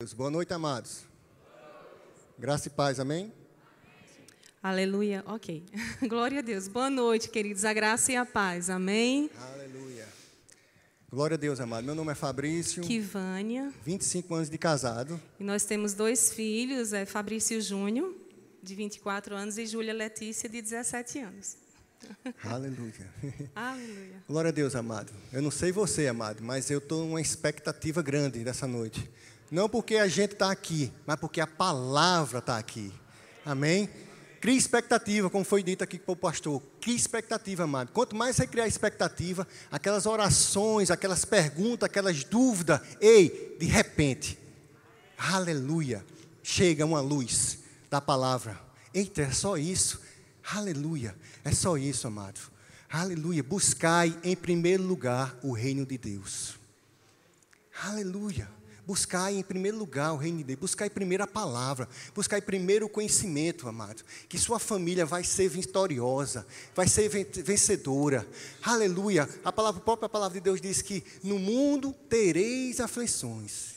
Deus. Boa noite, amados. Graça e paz, amém? Aleluia. Ok. Glória a Deus. Boa noite, queridos. A graça e a paz. Amém. Aleluia. Glória a Deus, amado. Meu nome é Fabrício. Kivânia. 25 anos de casado. E nós temos dois filhos, é Fabrício Júnior, de 24 anos, e Júlia Letícia, de 17 anos. Aleluia. Aleluia. Glória a Deus, amado. Eu não sei você, amado, mas eu estou numa expectativa grande dessa noite. Não porque a gente está aqui, mas porque a palavra está aqui. Amém? Crie expectativa, como foi dito aqui para o pastor. Crie expectativa, amado. Quanto mais você criar expectativa, aquelas orações, aquelas perguntas, aquelas dúvidas, ei, de repente, aleluia, chega uma luz da palavra. Eita, é só isso. Aleluia, é só isso, amado. Aleluia, buscai em primeiro lugar o reino de Deus. Aleluia. Buscai em primeiro lugar o reino de Deus, buscai primeiro a palavra, buscai primeiro o conhecimento, amado. Que sua família vai ser vitoriosa, vai ser vencedora. Aleluia. A, palavra, a própria palavra de Deus diz que no mundo tereis aflições.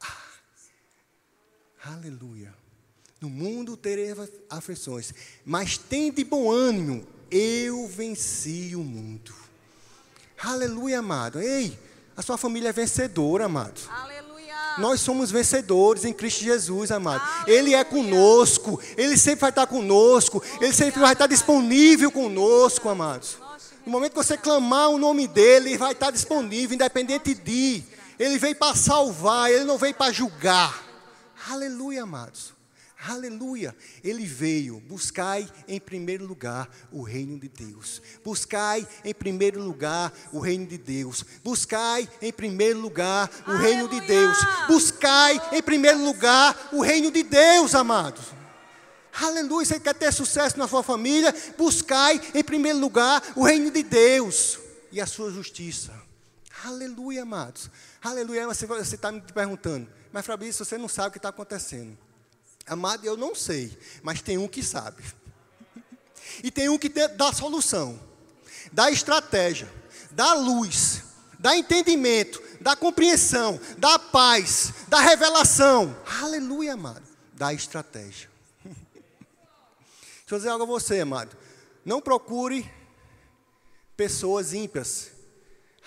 Ah. Aleluia. No mundo tereis aflições, mas tende bom ânimo, eu venci o mundo. Aleluia, amado. Ei, a sua família é vencedora, amado. Aleluia. Nós somos vencedores em Cristo Jesus, amado. Aleluia. Ele é conosco, Ele sempre vai estar conosco, Ele sempre vai estar disponível conosco, amados. No momento que você clamar o nome dEle, Ele vai estar disponível, independente de. Ele veio para salvar, Ele não veio para julgar. Aleluia, amados. Aleluia! Ele veio. Buscai em primeiro lugar o reino de Deus. Buscai em primeiro lugar o reino de Deus. Buscai em primeiro lugar o Aleluia. reino de Deus. Buscai em primeiro lugar o reino de Deus, amados. Aleluia! Você quer ter sucesso na sua família? Buscai em primeiro lugar o reino de Deus e a sua justiça. Aleluia, amados. Aleluia. Você está me perguntando, mas Fabrício, você não sabe o que está acontecendo. Amado, eu não sei, mas tem um que sabe. E tem um que dá solução, dá estratégia, dá luz, dá entendimento, dá compreensão, dá paz, dá revelação. Aleluia, amado. Dá estratégia. Deixa eu dizer algo a você, amado. Não procure pessoas ímpias.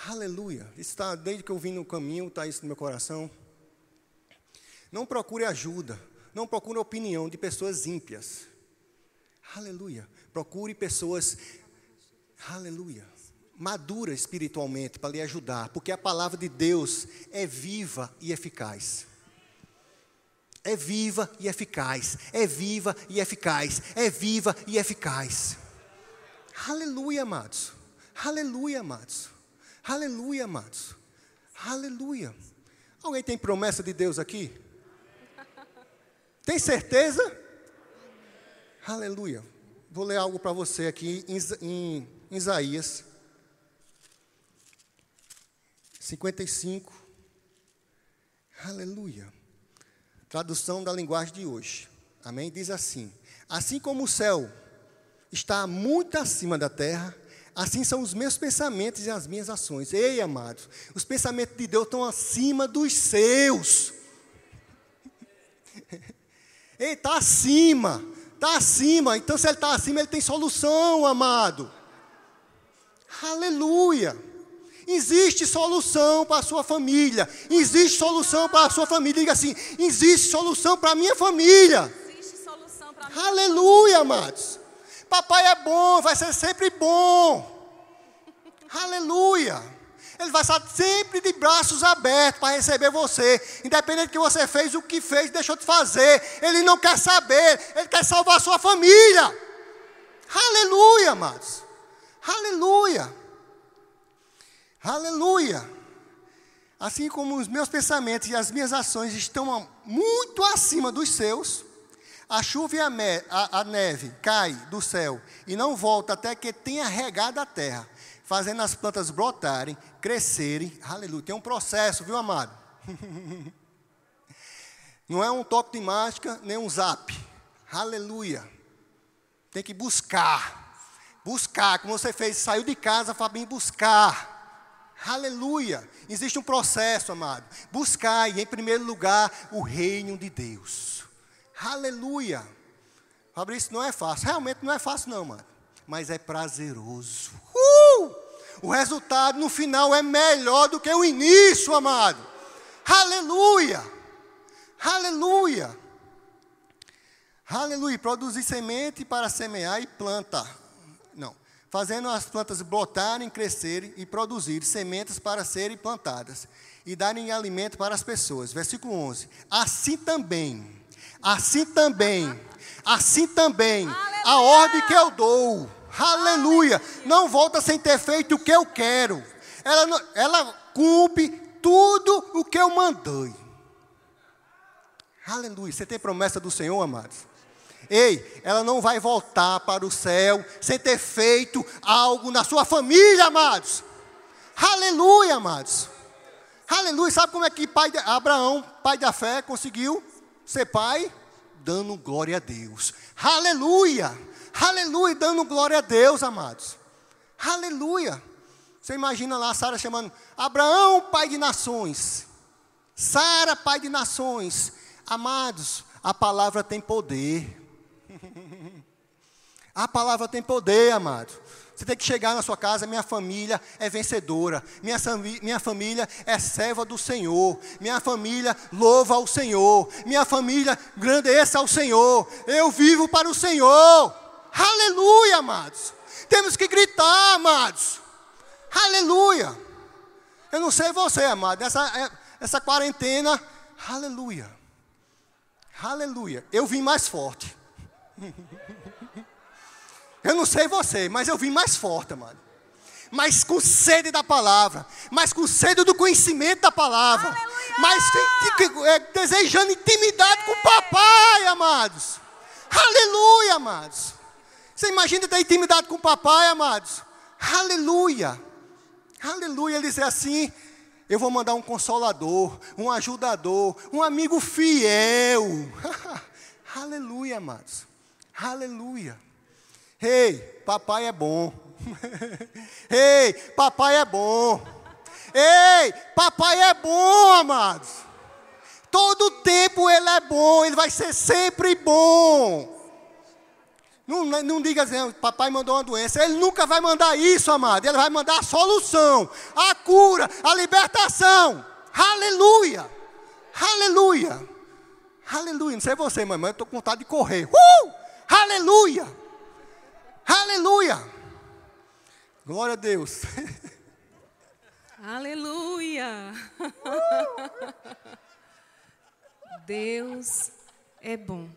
Aleluia. Está, desde que eu vim no caminho, está isso no meu coração. Não procure ajuda. Não procure a opinião de pessoas ímpias. Aleluia. Procure pessoas, aleluia, maduras espiritualmente para lhe ajudar, porque a palavra de Deus é viva e eficaz. É viva e eficaz. É viva e eficaz. É viva e eficaz. Aleluia, amados. Aleluia, amados. Aleluia, amados. Aleluia. Alguém tem promessa de Deus aqui? Tem certeza? Aleluia. Vou ler algo para você aqui em, Isaías 55. Aleluia. Tradução da linguagem de hoje. Amém? Diz assim: Assim como o céu está muito acima da terra, assim são os meus pensamentos e as minhas ações. Ei, amados, os pensamentos de Deus estão acima dos seus. Ele está acima, está acima. Então, se ele está acima, ele tem solução, amado. Aleluia. Existe solução para a sua família. Existe solução para a sua família. Diga assim: existe solução para a minha família. Minha Aleluia, amados. Papai é bom, vai ser sempre bom. Aleluia. Ele vai estar sempre de braços abertos para receber você. Independente do que você fez, o que fez, deixou de fazer. Ele não quer saber. Ele quer salvar a sua família. Aleluia, amados. Aleluia. Aleluia. Assim como os meus pensamentos e as minhas ações estão muito acima dos seus, a chuva e a, a, a neve cai do céu e não volta até que tenha regado a terra fazendo as plantas brotarem, crescerem. Aleluia. Tem um processo, viu, amado? Não é um toque de mágica, nem um zap. Aleluia. Tem que buscar. Buscar, como você fez, saiu de casa, Fabinho, buscar. Aleluia. Existe um processo, amado. Buscai, em primeiro lugar, o reino de Deus. Aleluia. Fabrício, não é fácil. Realmente não é fácil, não, mano. Mas é prazeroso. Uh! O resultado no final é melhor do que o início, amado. Aleluia. Aleluia. Aleluia. Produzir semente para semear e planta. Não. Fazendo as plantas brotarem, crescerem e produzir sementes para serem plantadas e darem alimento para as pessoas. Versículo 11. Assim também, assim também, assim também, Aleluia. a ordem que eu dou, aleluia, não volta sem ter feito o que eu quero. Ela, ela cumpre tudo o que eu mandei. Aleluia. Você tem promessa do Senhor, amados? Ei, ela não vai voltar para o céu sem ter feito algo na sua família, amados. Aleluia, amados. Aleluia. Sabe como é que pai de, Abraão, pai da fé, conseguiu ser pai? Dando glória a Deus. Aleluia. Aleluia, dando glória a Deus, amados. Aleluia. Você imagina lá Sara chamando Abraão, pai de nações. Sara, pai de nações. Amados, a palavra tem poder. A palavra tem poder, amado. Você tem que chegar na sua casa, minha família é vencedora, minha, minha família é serva do Senhor, minha família louva ao Senhor, minha família grandeça ao Senhor, eu vivo para o Senhor. Aleluia, amados. Temos que gritar, amados. Aleluia. Eu não sei você, amado, essa, é, essa quarentena, aleluia. Aleluia. Eu vim mais forte. Eu não sei você, mas eu vim mais forte, mano. Mais com sede da palavra, mais com sede do conhecimento da palavra, Aleluia! mais é, desejando intimidade com o papai, amados. Aleluia, amados. Você imagina ter intimidade com o papai, amados? Aleluia. Aleluia. Ele diz assim: eu vou mandar um consolador, um ajudador, um amigo fiel. Aleluia, amados. Aleluia. Ei, papai é bom. Ei, papai é bom. Ei, papai é bom, amados. Todo tempo ele é bom, ele vai ser sempre bom. Não, não diga assim, papai mandou uma doença. Ele nunca vai mandar isso, amado. Ele vai mandar a solução, a cura, a libertação. Aleluia. Aleluia. Aleluia. Não sei você, mamãe, eu estou com vontade de correr. Uh! Aleluia! Aleluia! Glória a Deus. Aleluia! Deus é bom.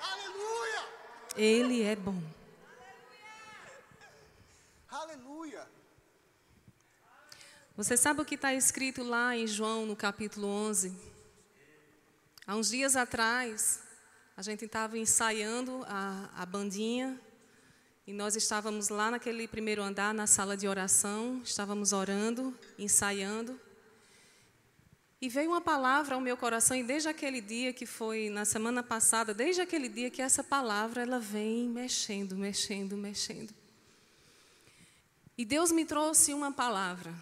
Aleluia! Ele é bom. Aleluia! Você sabe o que está escrito lá em João, no capítulo 11? Há uns dias atrás, a gente estava ensaiando a, a bandinha e nós estávamos lá naquele primeiro andar, na sala de oração, estávamos orando, ensaiando. E veio uma palavra ao meu coração, e desde aquele dia que foi na semana passada, desde aquele dia que essa palavra ela vem mexendo, mexendo, mexendo. E Deus me trouxe uma palavra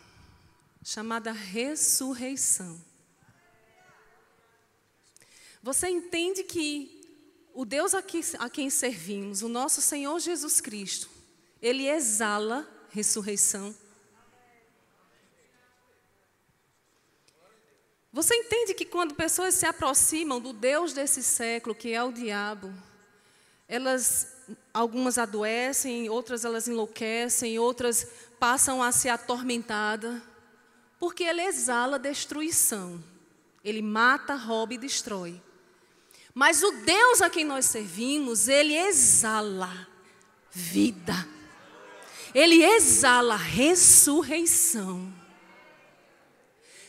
chamada ressurreição. Você entende que o Deus a, a quem servimos, o nosso Senhor Jesus Cristo, ele exala ressurreição. Você entende que quando pessoas se aproximam do Deus desse século, que é o diabo, elas algumas adoecem, outras elas enlouquecem, outras passam a ser atormentadas, porque ele exala destruição. Ele mata, rouba e destrói. Mas o Deus a quem nós servimos, ele exala vida. Ele exala ressurreição.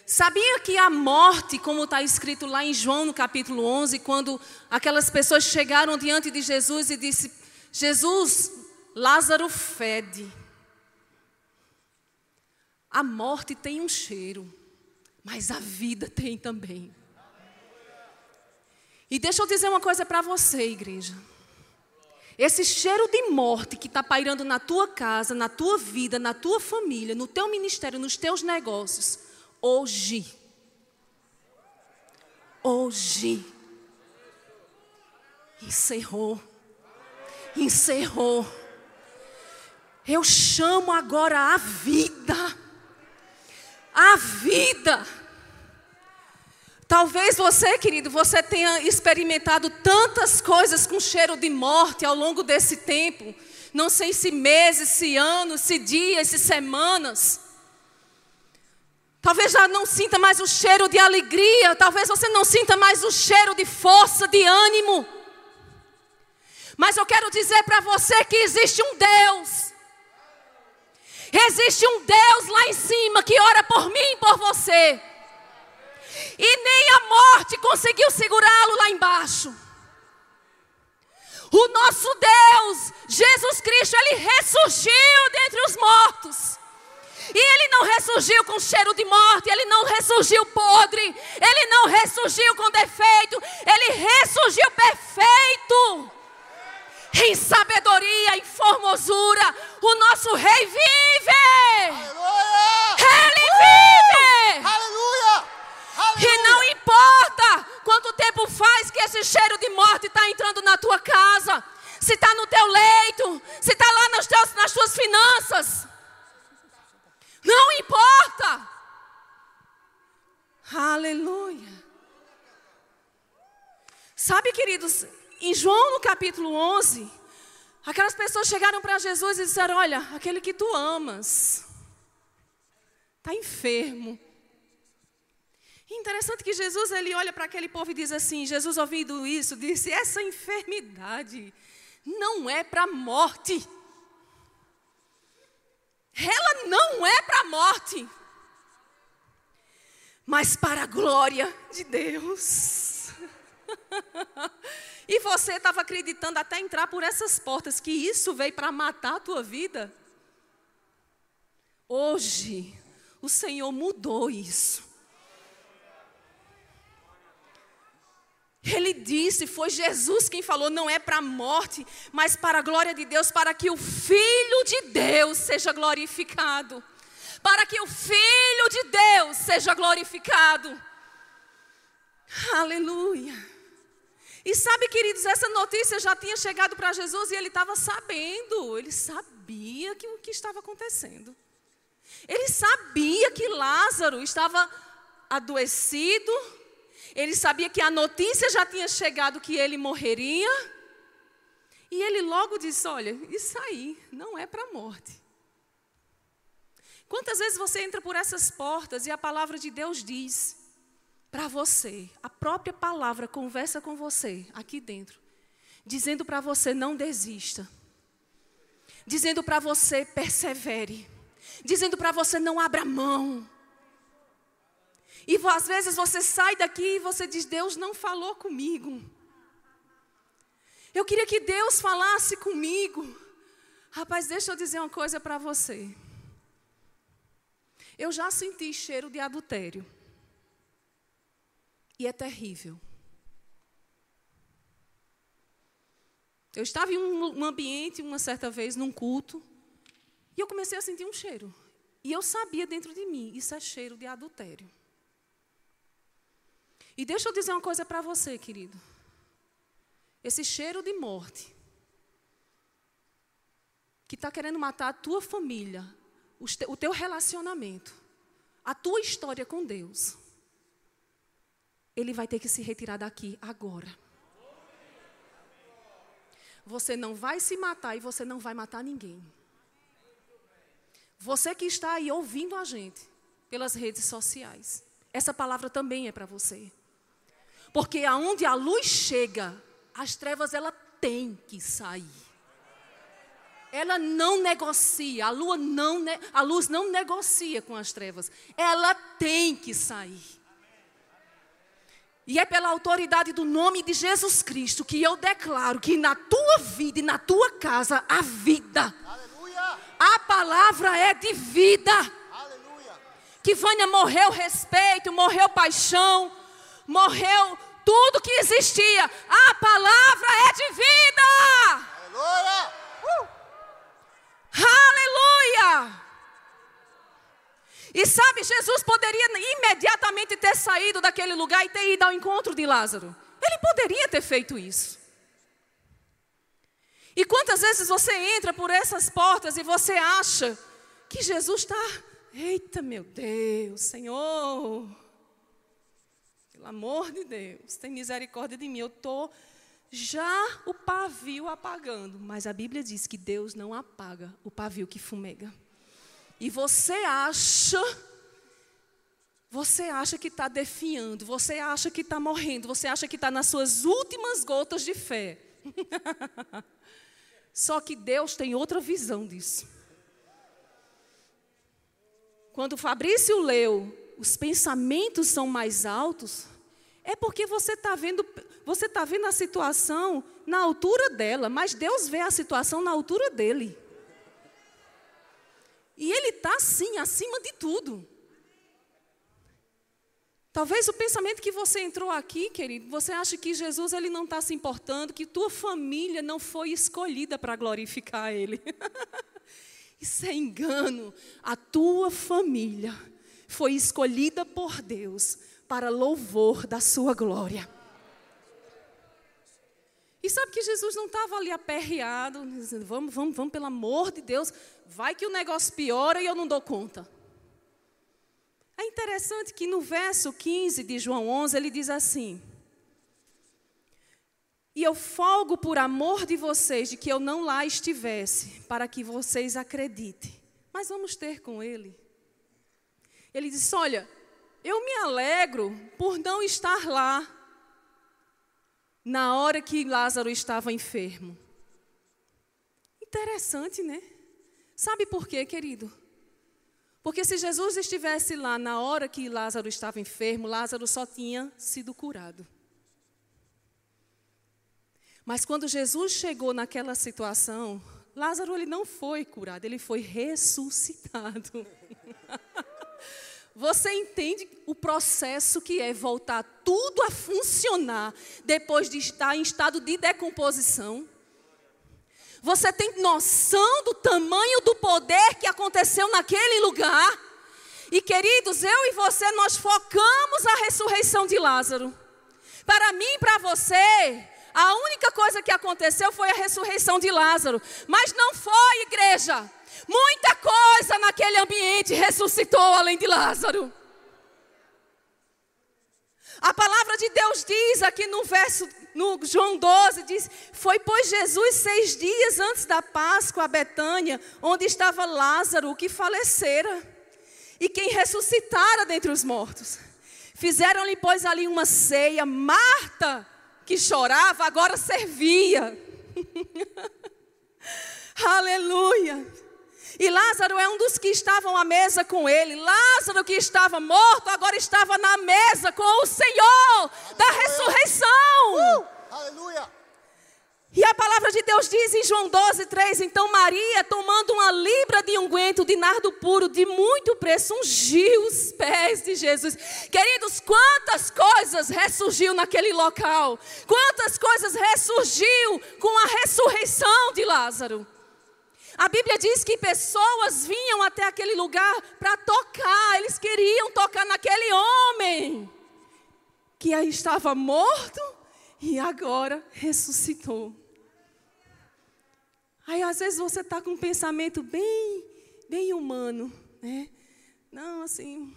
Sabia que a morte, como está escrito lá em João no capítulo 11, quando aquelas pessoas chegaram diante de Jesus e disse: Jesus, Lázaro fede. A morte tem um cheiro, mas a vida tem também. E deixa eu dizer uma coisa para você, igreja. Esse cheiro de morte que está pairando na tua casa, na tua vida, na tua família, no teu ministério, nos teus negócios, hoje. Hoje. Encerrou. Encerrou. Eu chamo agora a vida. A vida. Talvez você, querido, você tenha experimentado tantas coisas com cheiro de morte ao longo desse tempo. Não sei se meses, se anos, se dias, se semanas. Talvez já não sinta mais o cheiro de alegria, talvez você não sinta mais o cheiro de força, de ânimo. Mas eu quero dizer para você que existe um Deus. Existe um Deus lá em cima que ora por mim e por você e nem a morte conseguiu segurá-lo lá embaixo. O nosso Deus, Jesus Cristo, ele ressurgiu dentre os mortos. E ele não ressurgiu com cheiro de morte, ele não ressurgiu podre, ele não ressurgiu com defeito, ele ressurgiu perfeito. Em sabedoria, em formosura, o nosso rei vive. Aleluia! Ele vive! Aleluia! E não importa quanto tempo faz que esse cheiro de morte está entrando na tua casa, se está no teu leito, se está lá nas, teus, nas tuas finanças. Não importa. Aleluia. Sabe, queridos, em João no capítulo 11, aquelas pessoas chegaram para Jesus e disseram: Olha, aquele que tu amas está enfermo. Interessante que Jesus ele olha para aquele povo e diz assim: Jesus ouvindo isso, disse: essa enfermidade não é para a morte. Ela não é para a morte, mas para a glória de Deus. e você estava acreditando até entrar por essas portas que isso veio para matar a tua vida? Hoje, o Senhor mudou isso. Ele disse, foi Jesus quem falou, não é para a morte, mas para a glória de Deus, para que o Filho de Deus seja glorificado. Para que o Filho de Deus seja glorificado. Aleluia. E sabe, queridos, essa notícia já tinha chegado para Jesus e ele estava sabendo, ele sabia que o que estava acontecendo. Ele sabia que Lázaro estava adoecido, ele sabia que a notícia já tinha chegado que ele morreria. E ele logo disse: Olha, isso aí não é para a morte. Quantas vezes você entra por essas portas e a palavra de Deus diz para você, a própria palavra conversa com você aqui dentro, dizendo para você: não desista, dizendo para você: persevere, dizendo para você: não abra mão. E às vezes você sai daqui e você diz: Deus não falou comigo. Eu queria que Deus falasse comigo. Rapaz, deixa eu dizer uma coisa para você. Eu já senti cheiro de adultério. E é terrível. Eu estava em um ambiente, uma certa vez, num culto, e eu comecei a sentir um cheiro. E eu sabia dentro de mim, isso é cheiro de adultério. E deixa eu dizer uma coisa para você, querido. Esse cheiro de morte, que está querendo matar a tua família, o teu relacionamento, a tua história com Deus, ele vai ter que se retirar daqui agora. Você não vai se matar e você não vai matar ninguém. Você que está aí ouvindo a gente pelas redes sociais, essa palavra também é para você. Porque aonde a luz chega, as trevas ela tem que sair. Ela não negocia, a, lua não, a luz não negocia com as trevas. Ela tem que sair. E é pela autoridade do nome de Jesus Cristo que eu declaro que na tua vida e na tua casa há vida. Aleluia. A palavra é de vida. Aleluia. Que Vânia morreu respeito, morreu paixão, morreu tudo que existia. A palavra é de vida. Glória! Uh! Aleluia! E sabe, Jesus poderia imediatamente ter saído daquele lugar e ter ido ao encontro de Lázaro. Ele poderia ter feito isso. E quantas vezes você entra por essas portas e você acha que Jesus está. Eita, meu Deus, Senhor. Pelo amor de Deus, tem misericórdia de mim. Eu estou já o pavio apagando. Mas a Bíblia diz que Deus não apaga o pavio que fumega. E você acha, você acha que está defiando, você acha que está morrendo, você acha que está nas suas últimas gotas de fé. Só que Deus tem outra visão disso. Quando Fabrício leu, os pensamentos são mais altos, é porque você está vendo, você está vendo a situação na altura dela, mas Deus vê a situação na altura dele. E ele está sim, acima de tudo. Talvez o pensamento que você entrou aqui, querido, você acha que Jesus ele não está se importando, que tua família não foi escolhida para glorificar Ele. Isso é engano. A tua família foi escolhida por Deus para louvor da sua glória. E sabe que Jesus não estava ali aperreado, dizendo, vamos, vamos, vamos, pelo amor de Deus, vai que o negócio piora e eu não dou conta. É interessante que no verso 15 de João 11 ele diz assim: E eu folgo por amor de vocês de que eu não lá estivesse, para que vocês acreditem. Mas vamos ter com ele. Ele disse: Olha, eu me alegro por não estar lá na hora que Lázaro estava enfermo. Interessante, né? Sabe por quê, querido? Porque se Jesus estivesse lá na hora que Lázaro estava enfermo, Lázaro só tinha sido curado. Mas quando Jesus chegou naquela situação, Lázaro ele não foi curado, ele foi ressuscitado. Você entende o processo que é voltar tudo a funcionar depois de estar em estado de decomposição? Você tem noção do tamanho do poder que aconteceu naquele lugar? E queridos, eu e você, nós focamos a ressurreição de Lázaro. Para mim e para você, a única coisa que aconteceu foi a ressurreição de Lázaro. Mas não foi, igreja. Muita coisa naquele ambiente ressuscitou além de Lázaro. A palavra de Deus diz aqui no verso, no João 12, diz: Foi, pois, Jesus seis dias antes da Páscoa a Betânia, onde estava Lázaro, que falecera, e quem ressuscitara dentre os mortos. Fizeram-lhe, pois, ali uma ceia. Marta, que chorava, agora servia. Aleluia. E Lázaro é um dos que estavam à mesa com ele. Lázaro, que estava morto, agora estava na mesa com o Senhor aleluia. da ressurreição. Uh, aleluia. E a palavra de Deus diz em João 12, 3: Então Maria, tomando uma libra de unguento de nardo puro, de muito preço, ungiu os pés de Jesus. Queridos, quantas coisas ressurgiu naquele local, quantas coisas ressurgiu com a ressurreição de Lázaro. A Bíblia diz que pessoas vinham até aquele lugar para tocar, eles queriam tocar naquele homem que aí estava morto e agora ressuscitou. Aí às vezes você está com um pensamento bem, bem humano, né? Não, assim, não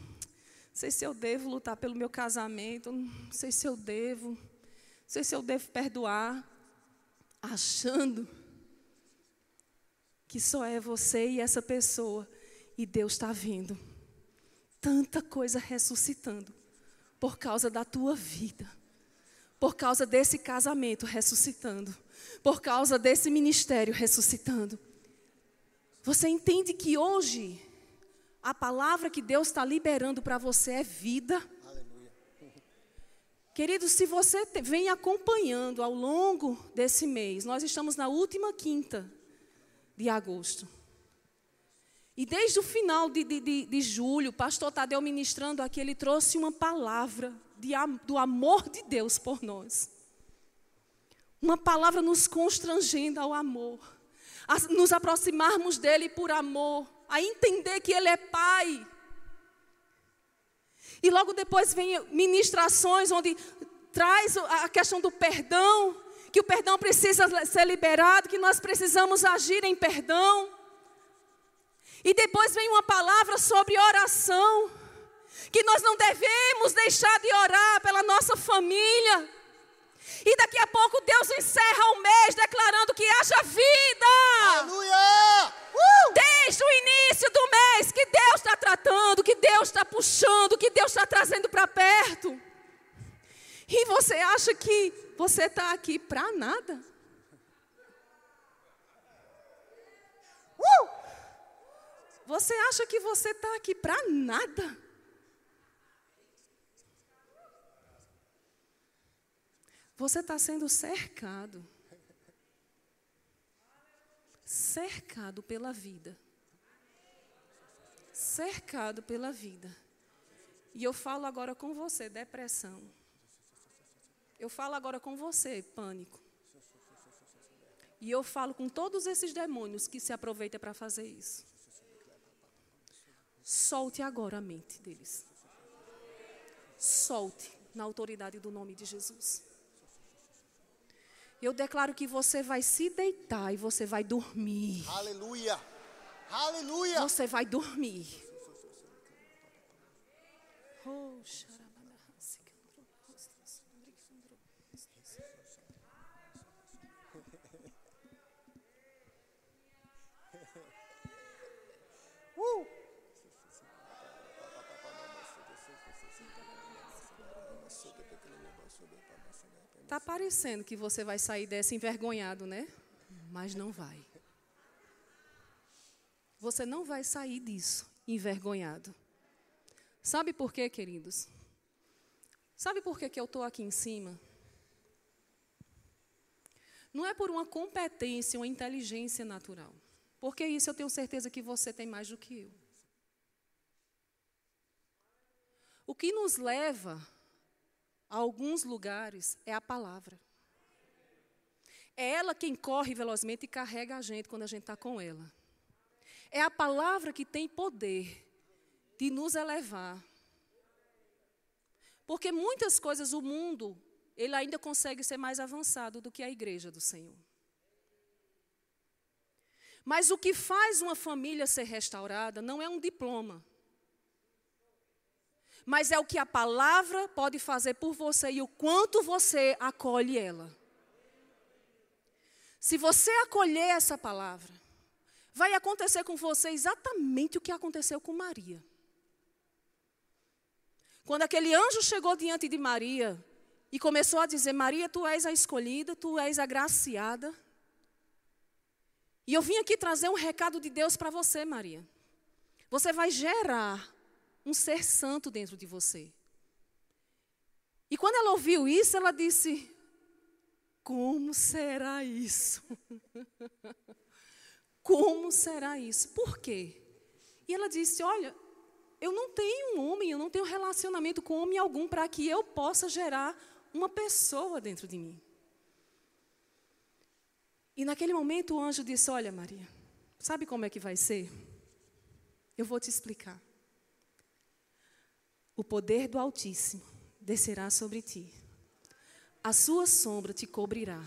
sei se eu devo lutar pelo meu casamento, não sei se eu devo, não sei se eu devo perdoar, achando que só é você e essa pessoa e Deus está vindo. Tanta coisa ressuscitando por causa da tua vida, por causa desse casamento ressuscitando, por causa desse ministério ressuscitando. Você entende que hoje a palavra que Deus está liberando para você é vida? Aleluia. Querido, se você vem acompanhando ao longo desse mês, nós estamos na última quinta de agosto. E desde o final de, de, de, de julho, o pastor Tadeu ministrando aqui, ele trouxe uma palavra de, do amor de Deus por nós. uma palavra nos constrangendo ao amor, a nos aproximarmos dele por amor, a entender que ele é Pai. E logo depois vem ministrações onde traz a questão do perdão, que o perdão precisa ser liberado, que nós precisamos agir em perdão. E depois vem uma palavra sobre oração, que nós não devemos deixar de orar pela nossa família. E daqui a pouco Deus encerra o mês declarando que haja vida. Aleluia! Uh! Desde o início do mês, que Deus está tratando, que Deus está puxando, que Deus está trazendo para perto. E você acha que você está aqui para nada? Uh! Você acha que você está aqui para nada? Você está sendo cercado. Cercado pela vida. Cercado pela vida. E eu falo agora com você, depressão. Eu falo agora com você, pânico. E eu falo com todos esses demônios que se aproveitam para fazer isso. Solte agora a mente deles. Solte na autoridade do nome de Jesus. Eu declaro que você vai se deitar e você vai dormir. Aleluia! Aleluia! Você vai dormir. Oh! Tá parecendo que você vai sair dessa envergonhado, né? Mas não vai. Você não vai sair disso envergonhado. Sabe por quê, queridos? Sabe por que, que eu estou aqui em cima? Não é por uma competência, uma inteligência natural. Porque isso eu tenho certeza que você tem mais do que eu. O que nos leva alguns lugares é a palavra. É ela quem corre velozmente e carrega a gente quando a gente está com ela. É a palavra que tem poder de nos elevar. Porque muitas coisas o mundo, ele ainda consegue ser mais avançado do que a igreja do Senhor. Mas o que faz uma família ser restaurada não é um diploma mas é o que a palavra pode fazer por você e o quanto você acolhe ela. Se você acolher essa palavra, vai acontecer com você exatamente o que aconteceu com Maria. Quando aquele anjo chegou diante de Maria e começou a dizer: Maria, tu és a escolhida, tu és agraciada. E eu vim aqui trazer um recado de Deus para você, Maria. Você vai gerar um ser santo dentro de você. E quando ela ouviu isso, ela disse: Como será isso? Como será isso? Por quê? E ela disse: Olha, eu não tenho um homem, eu não tenho relacionamento com homem algum para que eu possa gerar uma pessoa dentro de mim. E naquele momento o anjo disse: Olha, Maria, sabe como é que vai ser? Eu vou te explicar o poder do Altíssimo descerá sobre ti. A sua sombra te cobrirá.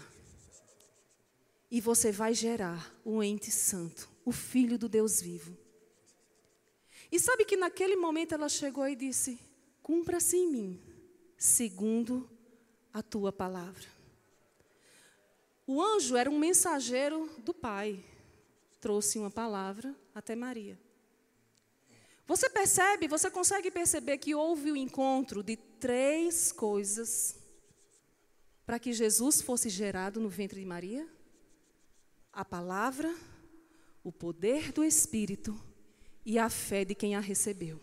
E você vai gerar o ente santo, o filho do Deus vivo. E sabe que naquele momento ela chegou e disse: Cumpra-se em mim, segundo a tua palavra. O anjo era um mensageiro do Pai, trouxe uma palavra até Maria. Você percebe, você consegue perceber que houve o encontro de três coisas para que Jesus fosse gerado no ventre de Maria? A palavra, o poder do Espírito e a fé de quem a recebeu.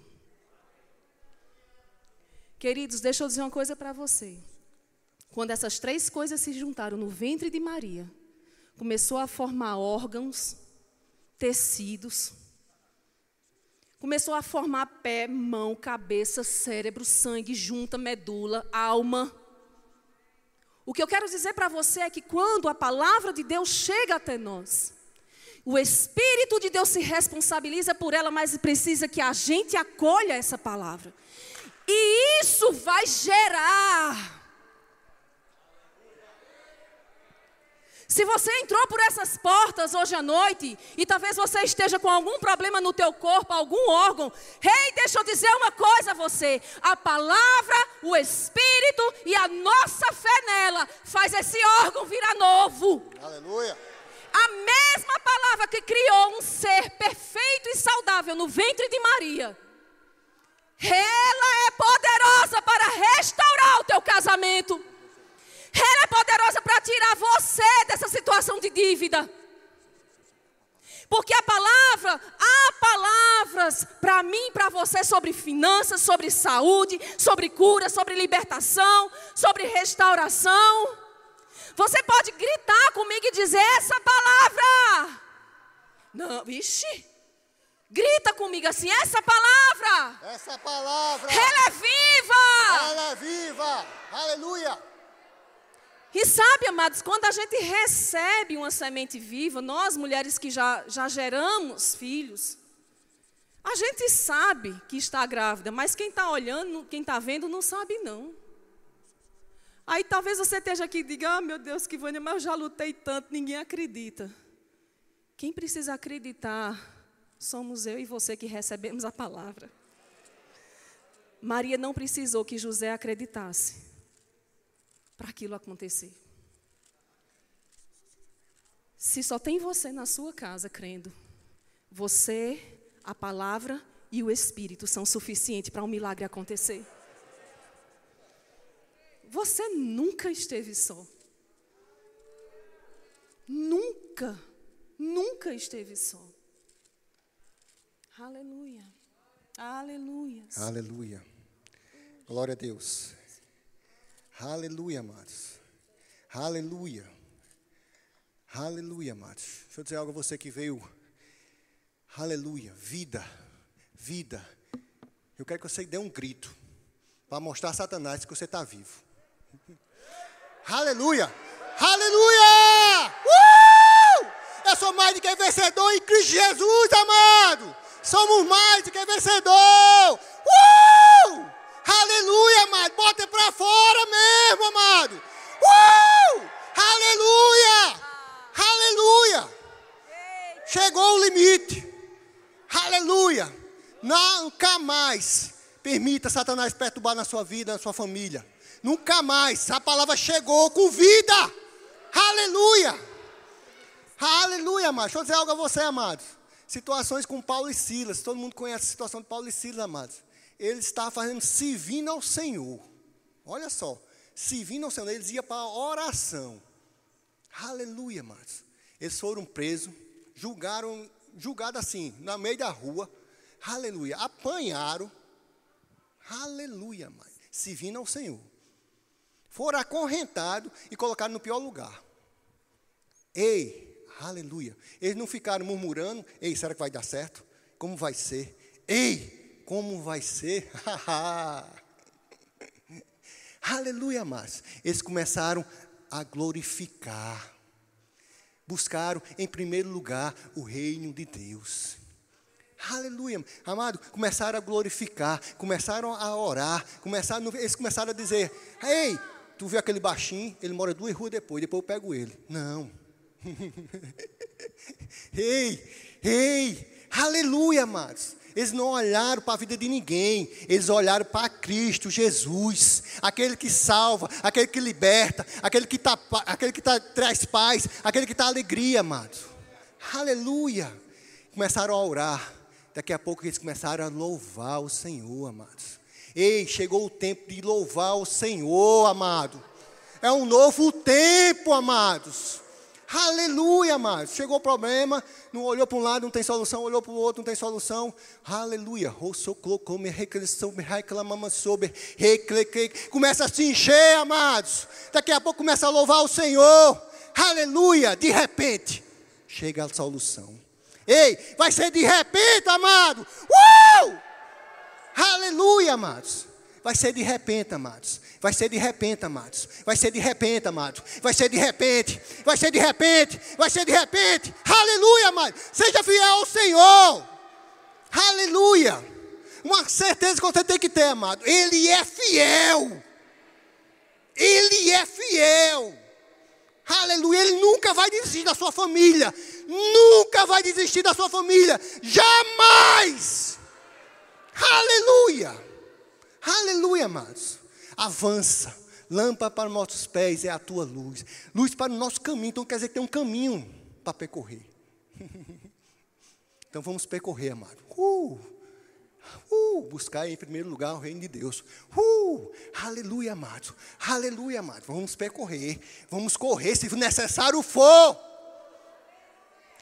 Queridos, deixa eu dizer uma coisa para você. Quando essas três coisas se juntaram no ventre de Maria, começou a formar órgãos, tecidos, Começou a formar pé, mão, cabeça, cérebro, sangue, junta, medula, alma. O que eu quero dizer para você é que quando a palavra de Deus chega até nós, o Espírito de Deus se responsabiliza por ela, mas precisa que a gente acolha essa palavra. E isso vai gerar Se você entrou por essas portas hoje à noite e talvez você esteja com algum problema no teu corpo, algum órgão, rei, hey, deixa eu dizer uma coisa a você. A palavra, o espírito e a nossa fé nela faz esse órgão virar novo. Aleluia. A mesma palavra que criou um ser perfeito e saudável no ventre de Maria. Ela é poderosa para restaurar o teu casamento ela é poderosa para tirar você dessa situação de dívida. Porque a palavra, há palavras para mim e para você sobre finanças, sobre saúde, sobre cura, sobre libertação, sobre restauração. Você pode gritar comigo e dizer essa palavra. Não, vixe. Grita comigo assim, essa palavra. Essa palavra. Ela é viva. Ela é viva. Aleluia. E sabe, amados, quando a gente recebe uma semente viva, nós mulheres que já, já geramos filhos, a gente sabe que está grávida, mas quem está olhando, quem está vendo, não sabe não. Aí talvez você esteja aqui e diga, ah, meu Deus, que Vânia, mas eu já lutei tanto, ninguém acredita. Quem precisa acreditar somos eu e você que recebemos a palavra. Maria não precisou que José acreditasse para aquilo acontecer. Se só tem você na sua casa crendo, você, a palavra e o Espírito são suficientes para um milagre acontecer. Você nunca esteve só. Nunca, nunca esteve só. Aleluia. Aleluia. Aleluia. Glória a Deus. Aleluia, amados. Aleluia. Aleluia, amados. Deixa eu dizer algo a você que veio. Aleluia. Vida. Vida. Eu quero que você dê um grito. Para mostrar a Satanás que você está vivo. Aleluia. Aleluia. Uh! Eu sou mais do que vencedor em Cristo Jesus, amado. Somos mais do que vencedor. Uh! Aleluia, amado. Bota para fora mesmo, amado. Uh! Aleluia! Aleluia! Chegou o limite. Aleluia! Nunca mais permita Satanás perturbar na sua vida, na sua família. Nunca mais. A palavra chegou com vida. Aleluia! Aleluia, amado. Deixa eu dizer algo a você, amados. Situações com Paulo e Silas. Todo mundo conhece a situação de Paulo e Silas, amados ele estava fazendo servindo ao Senhor. Olha só, servindo ao Senhor, eles iam para a oração. Aleluia, amados. Eles foram presos, julgaram, julgados assim, na meio da rua. Aleluia. Apanharam. Aleluia, mãe. Servindo ao Senhor. Foram acorrentados e colocaram no pior lugar. Ei, aleluia. Eles não ficaram murmurando. Ei, será que vai dar certo? Como vai ser? Ei, como vai ser? Aleluia, mas eles começaram a glorificar. Buscaram em primeiro lugar o reino de Deus. Aleluia, amado, começaram a glorificar, começaram a orar, começaram, eles começaram a dizer: Ei, tu viu aquele baixinho? Ele mora duas ruas depois, depois eu pego ele. Não. ei, ei, aleluia, amados. Eles não olharam para a vida de ninguém, eles olharam para Cristo Jesus, aquele que salva, aquele que liberta, aquele que, tá, aquele que tá, traz paz, aquele que dá alegria, amados. Aleluia! Começaram a orar, daqui a pouco eles começaram a louvar o Senhor, amados. Ei, chegou o tempo de louvar o Senhor, amado. É um novo tempo, amados. Aleluia, amados. Chegou o problema, não olhou para um lado, não tem solução, olhou para o outro, não tem solução. Aleluia. Começa a se encher, amados. Daqui a pouco começa a louvar o Senhor. Aleluia. De repente, chega a solução. Ei, vai ser de repente, amado. Uh! Aleluia, amados. Vai ser de repente, amados. Vai ser de repente, amados. Vai ser de repente, amados. Vai ser de repente. Vai ser de repente. Vai ser de repente. Aleluia, amados. Seja fiel ao Senhor. Aleluia. Uma certeza que você tem que ter, amado. Ele é fiel. Ele é fiel. Aleluia. Ele nunca vai desistir da sua família. Nunca vai desistir da sua família. Jamais. Aleluia. Aleluia, amados. Avança. Lâmpada para os nossos pés é a tua luz. Luz para o nosso caminho. Então quer dizer que tem um caminho para percorrer. então vamos percorrer, amado. Uh, uh, buscar em primeiro lugar o reino de Deus. Uh, aleluia, amados. Aleluia, amados. Vamos percorrer. Vamos correr se necessário for.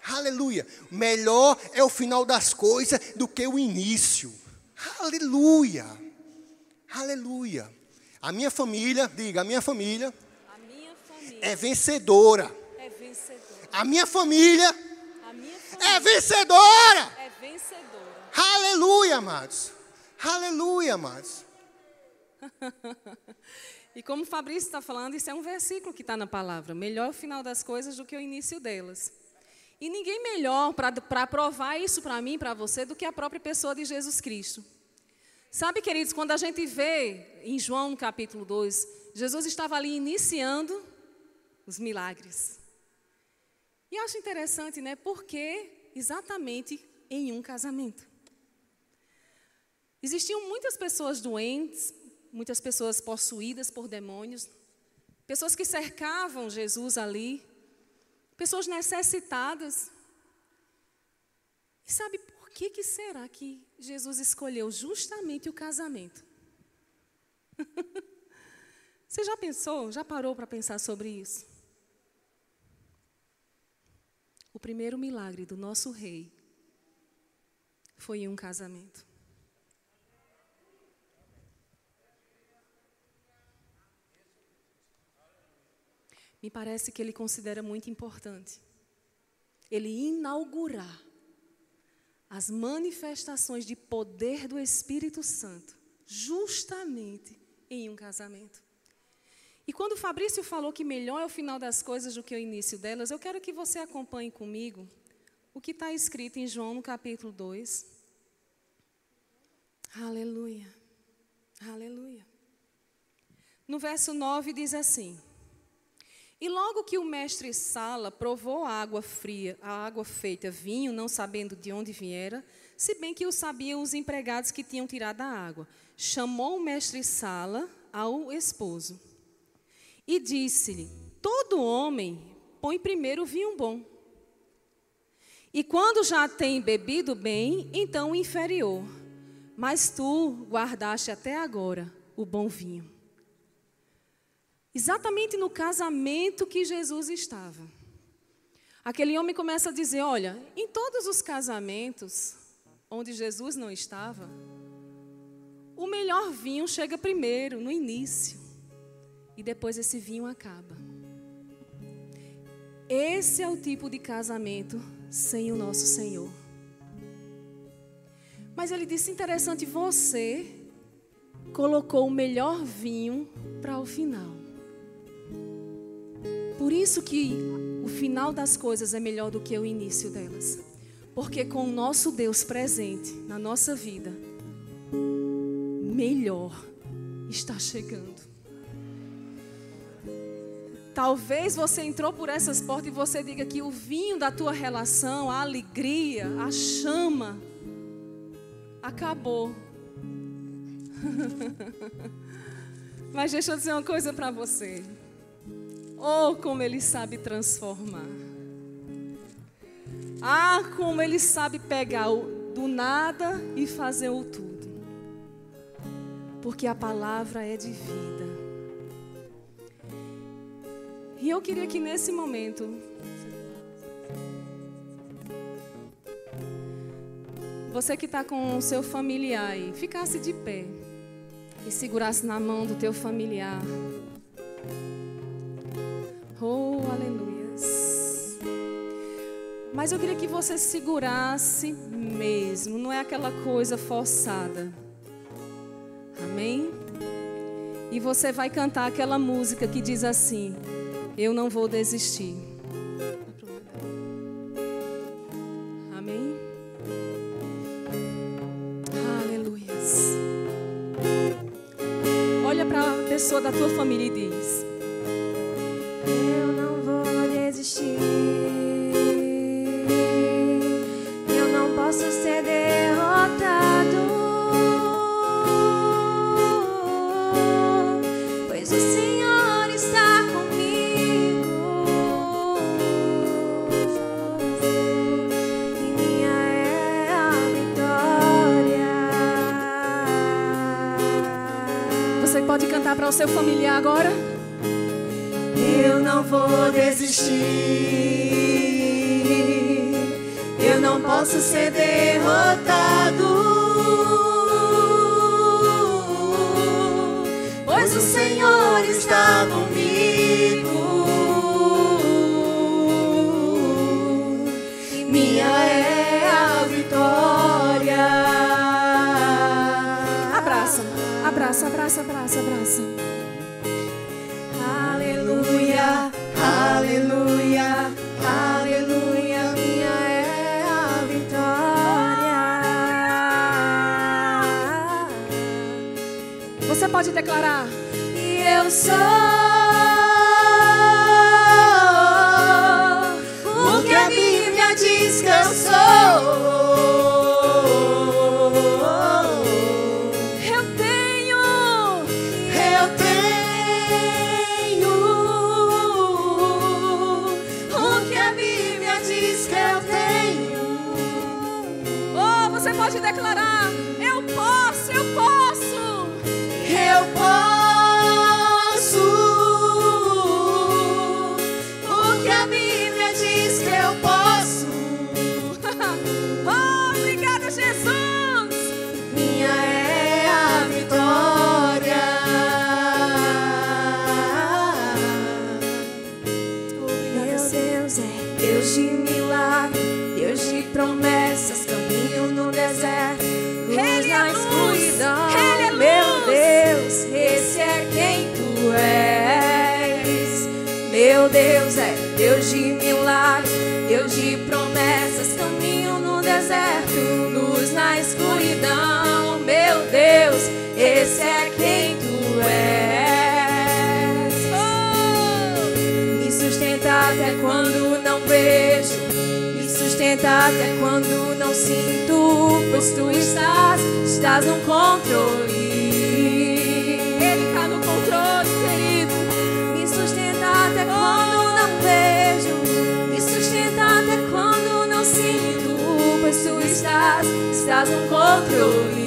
Aleluia. Melhor é o final das coisas do que o início. Aleluia. Aleluia. A minha família, diga, a minha família, A minha família é vencedora. é vencedora. A minha família A minha é família vencedora. é vencedora. Aleluia, amados. Aleluia, amados. E como o Fabrício está falando, isso é um versículo que está na palavra. Melhor o final das coisas do que o início delas. E ninguém melhor para provar isso para mim, para você, do que a própria pessoa de Jesus Cristo. Sabe, queridos, quando a gente vê em João capítulo 2, Jesus estava ali iniciando os milagres. E acho interessante, né? Porque exatamente em um casamento. Existiam muitas pessoas doentes, muitas pessoas possuídas por demônios, pessoas que cercavam Jesus ali, pessoas necessitadas. E sabe que, que será que Jesus escolheu justamente o casamento? Você já pensou, já parou para pensar sobre isso? O primeiro milagre do nosso rei foi em um casamento. Me parece que ele considera muito importante ele inaugurar as manifestações de poder do Espírito Santo, justamente em um casamento. E quando Fabrício falou que melhor é o final das coisas do que o início delas, eu quero que você acompanhe comigo o que está escrito em João no capítulo 2. Aleluia, aleluia. No verso 9 diz assim: E logo que o mestre Sala provou a água fria, a água feita vinho, não sabendo de onde viera, se bem que o sabiam os empregados que tinham tirado a água, chamou o mestre Sala ao esposo e disse-lhe: Todo homem põe primeiro vinho bom. E quando já tem bebido bem, então o inferior. Mas tu guardaste até agora o bom vinho. Exatamente no casamento que Jesus estava. Aquele homem começa a dizer: Olha, em todos os casamentos onde Jesus não estava, o melhor vinho chega primeiro, no início e depois esse vinho acaba. Esse é o tipo de casamento sem o nosso Senhor. Mas ele disse: interessante, você colocou o melhor vinho para o final. Por isso que o final das coisas é melhor do que o início delas. Porque com o nosso Deus presente na nossa vida, melhor está chegando. Talvez você entrou por essas portas e você diga que o vinho da tua relação, a alegria, a chama, acabou. Mas deixa eu dizer uma coisa para você. Oh, como ele sabe transformar. Ah, como ele sabe pegar o do nada e fazer o tudo. Porque a palavra é de vida. E eu queria que nesse momento você que está com o seu familiar aí, ficasse de pé e segurasse na mão do teu familiar. Aleluias. Mas eu queria que você segurasse mesmo, não é aquela coisa forçada. Amém? E você vai cantar aquela música que diz assim: Eu não vou desistir. Amém? Aleluias. Olha para a pessoa da tua família seu familiar agora? Aleluia, aleluia, aleluia, minha é a vitória. Você pode declarar. Eu sou esse é quem tu és. Me sustenta até quando não vejo. Me sustenta até quando não sinto. Pois tu estás, estás no controle. Ele está no controle, querido. Me sustenta até quando não vejo. Me sustenta até quando não sinto. Pois tu estás, estás no controle.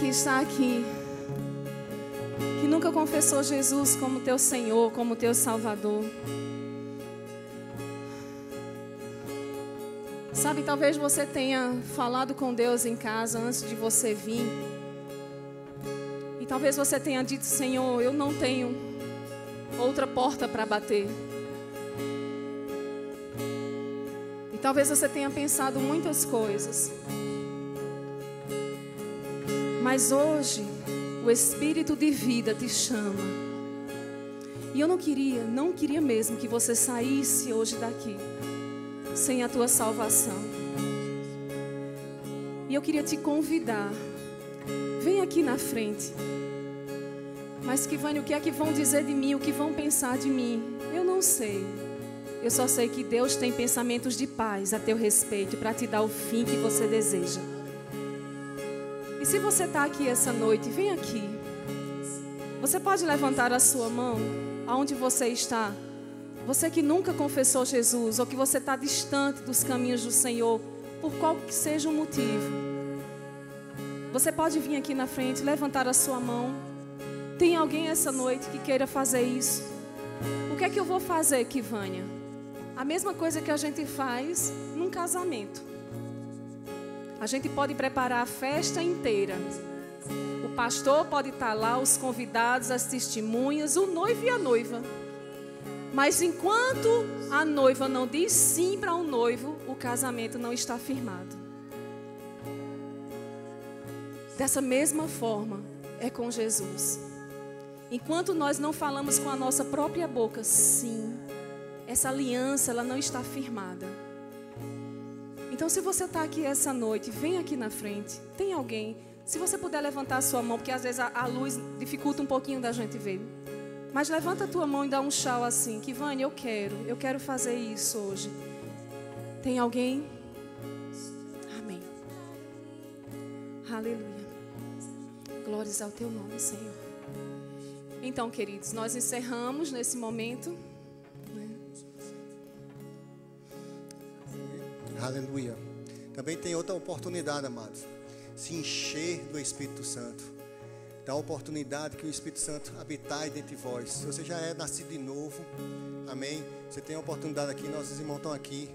Que está aqui, que nunca confessou Jesus como teu Senhor, como teu Salvador, Sabe, talvez você tenha falado com Deus em casa antes de você vir. E talvez você tenha dito: Senhor, eu não tenho outra porta para bater. E talvez você tenha pensado muitas coisas. Mas hoje, o Espírito de vida te chama. E eu não queria, não queria mesmo que você saísse hoje daqui sem a tua salvação. E eu queria te convidar, vem aqui na frente. Mas que o que é que vão dizer de mim? O que vão pensar de mim? Eu não sei. Eu só sei que Deus tem pensamentos de paz a teu respeito para te dar o fim que você deseja. Se você está aqui essa noite, vem aqui. Você pode levantar a sua mão aonde você está. Você que nunca confessou Jesus ou que você está distante dos caminhos do Senhor, por qual que seja o motivo, você pode vir aqui na frente, levantar a sua mão. Tem alguém essa noite que queira fazer isso? O que é que eu vou fazer, Kivânia? A mesma coisa que a gente faz num casamento. A gente pode preparar a festa inteira. O pastor pode estar lá, os convidados, as testemunhas, o noivo e a noiva. Mas enquanto a noiva não diz sim para o um noivo, o casamento não está firmado. Dessa mesma forma é com Jesus. Enquanto nós não falamos com a nossa própria boca, sim, essa aliança ela não está firmada. Então, se você está aqui essa noite, vem aqui na frente. Tem alguém? Se você puder levantar a sua mão, porque às vezes a, a luz dificulta um pouquinho da gente ver. Mas levanta a tua mão e dá um chau assim, que Vânia, eu quero, eu quero fazer isso hoje. Tem alguém? Amém. Aleluia. Glórias ao teu nome, Senhor. Então, queridos, nós encerramos nesse momento. Aleluia. Também tem outra oportunidade, amados. Se encher do Espírito Santo dá a oportunidade que o Espírito Santo habitar dentro de vós. Se você já é nascido de novo, amém? Você tem a oportunidade aqui, nossos irmãos estão aqui.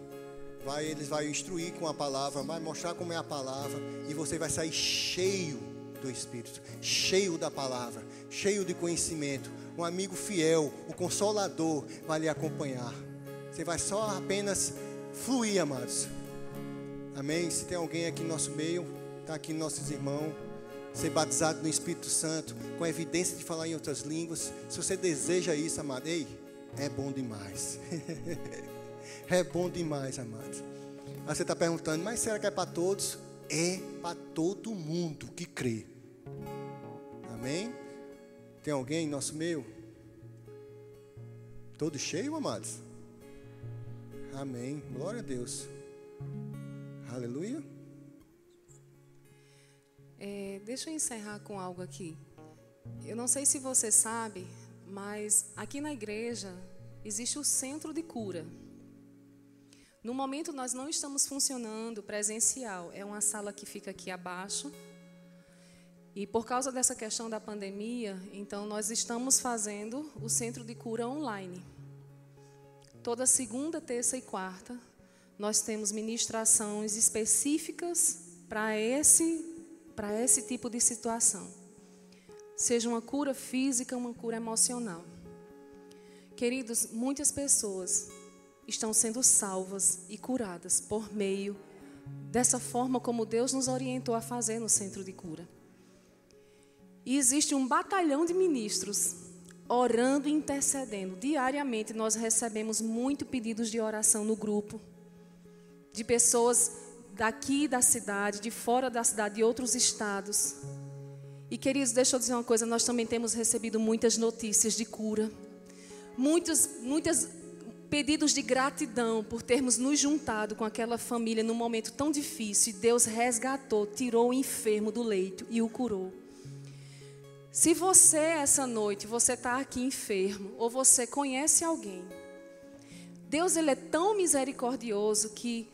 Vai, eles vão instruir com a palavra, vai mostrar como é a palavra e você vai sair cheio do Espírito, cheio da palavra, cheio de conhecimento. Um amigo fiel, o consolador vai lhe acompanhar. Você vai só apenas fluir, amados. Amém? Se tem alguém aqui no nosso meio, está aqui nossos irmãos ser batizado no Espírito Santo, com evidência de falar em outras línguas. Se você deseja isso, amado, ei, é bom demais. é bom demais, amado. Aí você está perguntando, mas será que é para todos? É para todo mundo que crê. Amém? Tem alguém em nosso meio? Todo cheio, amados? Amém. Glória a Deus. Aleluia. É, deixa eu encerrar com algo aqui. Eu não sei se você sabe, mas aqui na igreja existe o centro de cura. No momento nós não estamos funcionando presencial, é uma sala que fica aqui abaixo. E por causa dessa questão da pandemia, então nós estamos fazendo o centro de cura online. Toda segunda, terça e quarta, nós temos ministrações específicas para esse esse tipo de situação. Seja uma cura física, uma cura emocional. Queridos, muitas pessoas estão sendo salvas e curadas por meio dessa forma como Deus nos orientou a fazer no centro de cura. E existe um batalhão de ministros orando e intercedendo. Diariamente nós recebemos muito pedidos de oração no grupo, de pessoas daqui da cidade, de fora da cidade, de outros estados. E queridos, deixa eu dizer uma coisa, nós também temos recebido muitas notícias de cura. Muitos, muitos pedidos de gratidão por termos nos juntado com aquela família num momento tão difícil. Deus resgatou, tirou o enfermo do leito e o curou. Se você essa noite, você está aqui enfermo, ou você conhece alguém, Deus ele é tão misericordioso que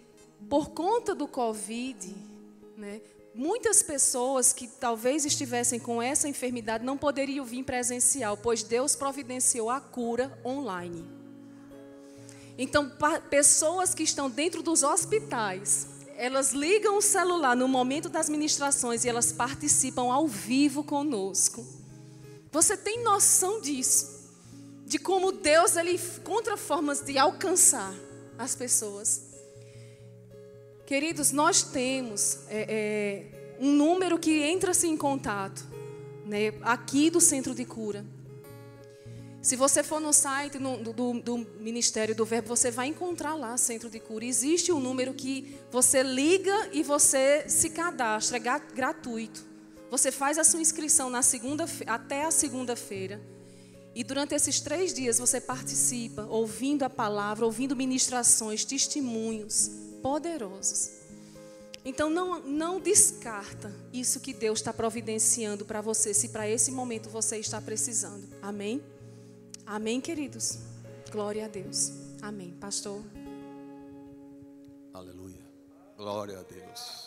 por conta do Covid, né, muitas pessoas que talvez estivessem com essa enfermidade não poderiam vir presencial, pois Deus providenciou a cura online. Então, pessoas que estão dentro dos hospitais, elas ligam o celular no momento das ministrações e elas participam ao vivo conosco. Você tem noção disso? De como Deus ele encontra formas de alcançar as pessoas. Queridos, nós temos é, é, um número que entra-se em contato, né, aqui do Centro de Cura. Se você for no site no, do, do, Ministério do Verbo, você vai encontrar lá Centro de Cura. Existe um número que você liga e você se cadastra, é gratuito. Você faz a sua inscrição na segunda, até a segunda-feira. E durante esses três dias você participa, ouvindo a palavra, ouvindo ministrações, testemunhos poderosos. Então não, não descarta isso que Deus está providenciando para você, se para esse momento você está precisando. Amém? Amém, queridos? Glória a Deus. Amém. Pastor. Aleluia. Glória a Deus.